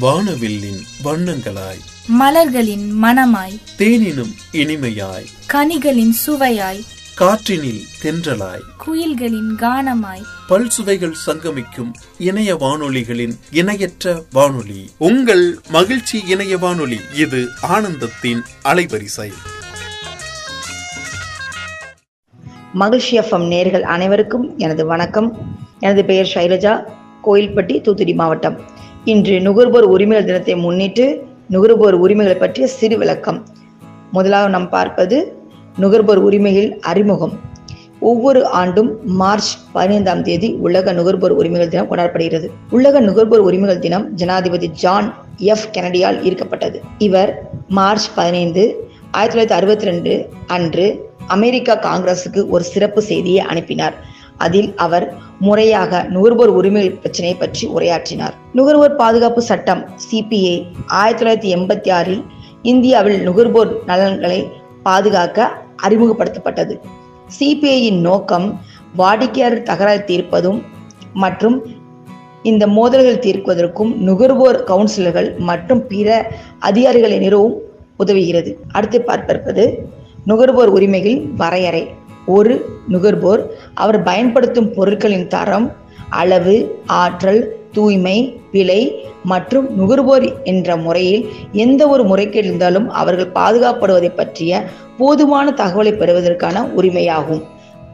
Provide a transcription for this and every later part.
வானவில்லின் வண்ணங்களாய். மலர்களின் மணமாய் தேனினும் இனிமையாய். கனிகளின் சுவையாய். காற்றினில் தென்றலாய். குயில்களின் கானமாய். பல் சுவைகள் சங்கமிக்கும் இணைய வானொலிகளின் இணையற்ற வானொலி. உங்கள் மகிழ்ச்சி இணைய வானொலி இது ஆனந்தத்தின் அலைவரிசை. மகிழ்ச்சி எஃப்எம் நேர்கள் அனைவருக்கும் எனது வணக்கம். எனது பெயர் ஷைலஜா கோயில்பட்டி தூத்துக்குடி மாவட்டம். இன்று நுகர்வோர் உரிமைகள் தினத்தை முன்னிட்டு நுகர்வோர் உரிமைகளை பற்றிய சிறு விளக்கம் முதலாக நாம் பார்ப்பது நுகர்வோர் உரிமைகள் அறிமுகம். ஒவ்வொரு ஆண்டும் மார்ச் பதினைந்தாம் தேதி உலக நுகர்வோர் உரிமைகள் தினம் கொண்டாடப்படுகிறது. உலக நுகர்வோர் உரிமைகள் தினம் ஜனாதிபதி ஜான் எஃப் கெனடியால் ஈர்க்கப்பட்டது. இவர் மார்ச் பதினைந்து ஆயிரத்தி தொள்ளாயிரத்தி அறுபத்தி ரெண்டு அன்று அமெரிக்கா காங்கிரசுக்கு ஒரு சிறப்பு செய்தியை அனுப்பினார். அதில் அவர் முறையாக நுகர்வோர் உரிமை பிரச்சனையை பற்றி உரையாற்றினார். நுகர்வோர் பாதுகாப்பு சட்டம் சிபிஏ ஆயிரத்தி தொள்ளாயிரத்தி எண்பத்தி ஆறில் இந்தியாவில் நுகர்வோர் நலன்களை பாதுகாக்க அறிமுகப்படுத்தப்பட்டது. சிபிஐயின் நோக்கம் வாடிக்கையாளர் தகராறு தீர்ப்பதும் மற்றும் இந்த மோதல்கள் தீர்க்குவதற்கும் நுகர்வோர் கவுன்சிலர்கள் மற்றும் பிற அதிகாரிகளை நிறுவும் உதவுகிறது. அடுத்து பார்ப்பது நுகர்வோர் உரிமைகள் வரையறை. ஒரு நுகர்வோர். அவர் பயன்படுத்தும் பொருட்களின் தரம் அளவு ஆற்றல் தூய்மை விலை மற்றும் நுகர்வோர் என்ற முறையில் எந்த ஒரு முறைகேடு இருந்தாலும் அவர்கள் பாதுகாப்படுவதை பற்றிய போதுமான தகவலை பெறுவதற்கான உரிமையாகும்.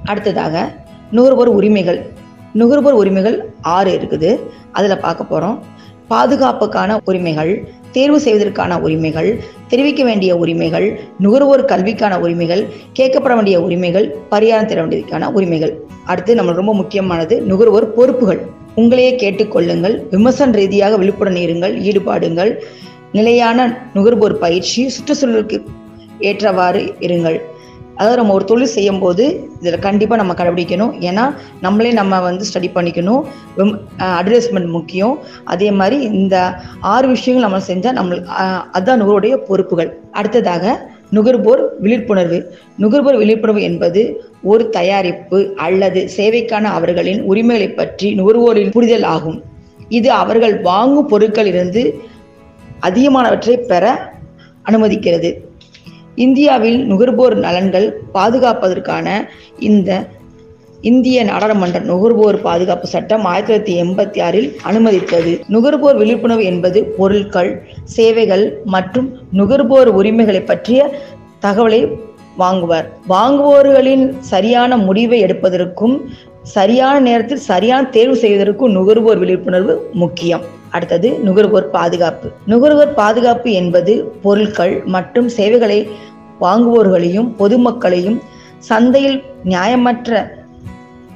அடுத்ததாக நுகர்வோர் உரிமைகள். நுகர்வோர் உரிமைகள் ஆறு இருக்குது. அதில் பார்க்க போகிறோம் பாதுகாப்புக்கான உரிமைகள் தேர்வு செய்வதற்கான உரிமைகள் தெரிவிக்க வேண்டிய உரிமைகள் நுகர்வோர் கல்விக்கான உரிமைகள் கேட்கப்பட வேண்டிய உரிமைகள் பரிகாரம் தர வேண்டியதுக்கான உரிமைகள். அடுத்து நம்ம ரொம்ப முக்கியமானது நுகர்வோர் பொறுப்புகள். உங்களையே கேட்டுக்கொள்ளுங்கள் விமர்சன ரீதியாக விழிப்புடன் இருங்கள் ஈடுபாடுங்கள். நிலையான நுகர்வோர் பயிற்சி சுற்றுச்சூழலுக்கு ஏற்றவாறு இருங்கள். அதாவது நம்ம ஒரு தொழில் செய்யும் போது இதில் கண்டிப்பாக நம்ம கடைபிடிக்கணும். ஏன்னா நம்மளே நம்ம வந்து ஸ்டடி பண்ணிக்கணும். அட்வர்டைஸ்மெண்ட் முக்கியம். அதே மாதிரி இந்த ஆறு விஷயங்கள் நம்ம செஞ்சால் நம்மளுக்கு அதுதான் நுகர்வோடைய பொறுப்புகள். அடுத்ததாக நுகர்வோர் விழிப்புணர்வு. நுகர்வோர் விழிப்புணர்வு என்பது ஒரு தயாரிப்பு அல்லது சேவைக்கான அவர்களின் உரிமைகளை பற்றி நுகர்வோரின் புரிதல் ஆகும். இது அவர்கள் வாங்கும் பொருட்களிலிருந்து அதிகமானவற்றை பெற அனுமதிக்கிறது. இந்தியாவில் நுகர்வோர் நலன்கள் பாதுகாப்பதற்கான இந்த இந்திய நாடாளுமன்ற நுகர்வோர் பாதுகாப்பு சட்டம் ஆயிரத்தி தொள்ளாயிரத்தி எண்பத்தி ஆறில் அனுமதித்தது. நுகர்வோர் விழிப்புணர்வு என்பது பொருட்கள் சேவைகள் மற்றும் நுகர்வோர் உரிமைகளை பற்றிய தகவலை வாங்குவார். வாங்குவோர்களின் சரியான முடிவை எடுப்பதற்கும் சரியான நேரத்தில் சரியான தேர்வு செய்வதற்கும் நுகர்வோர் விழிப்புணர்வு முக்கியம். அடுத்தது நுகர்வோர் பாதுகாப்பு. நுகர்வோர் பாதுகாப்பு என்பது பொருட்கள் மற்றும் சேவைகளை வாங்குவோர்களையும் பொதுமக்களையும் சந்தையில் நியாயமற்ற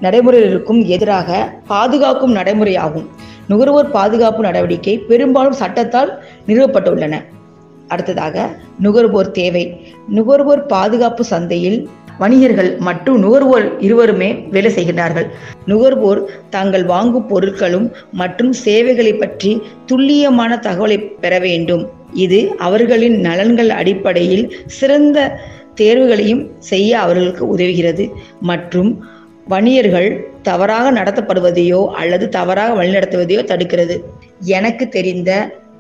நடைமுறைகளுக்கும் எதிராக பாதுகாக்கும் நடைமுறையாகும். நுகர்வோர் பாதுகாப்பு நடவடிக்கை பெரும்பாலும் சட்டத்தால் நிறுவப்பட்டுள்ளன. அடுத்ததாக நுகர்வோர் தேவை. நுகர்வோர் பாதுகாப்பு சந்தையில் வணிகர்கள் மற்றும் நுகர்வோர் இருவருமே வேலை செய்கிறார்கள். நுகர்வோர் தாங்கள் வாங்கும் பொருட்களும் மற்றும் சேவைகளை பற்றி துல்லியமான தகவலை பெற வேண்டும். இது அவர்களின் நலன்கள் அடிப்படையில் சிறந்த தேர்வுகளையும் செய்ய அவர்களுக்கு உதவுகிறது. மற்றும் வணிகர்கள் தவறாக நடத்தப்படுவதையோ அல்லது தவறாக வழிநடத்துவதையோ தடுக்கிறது. எனக்கு தெரிந்த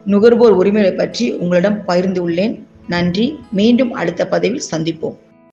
நுகர்வோர் உரிமைகளை பற்றி உங்களிடம் பகிர்ந்து உள்ளேன். நன்றி. மீண்டும் அடுத்த பதிவில் சந்திப்போம்.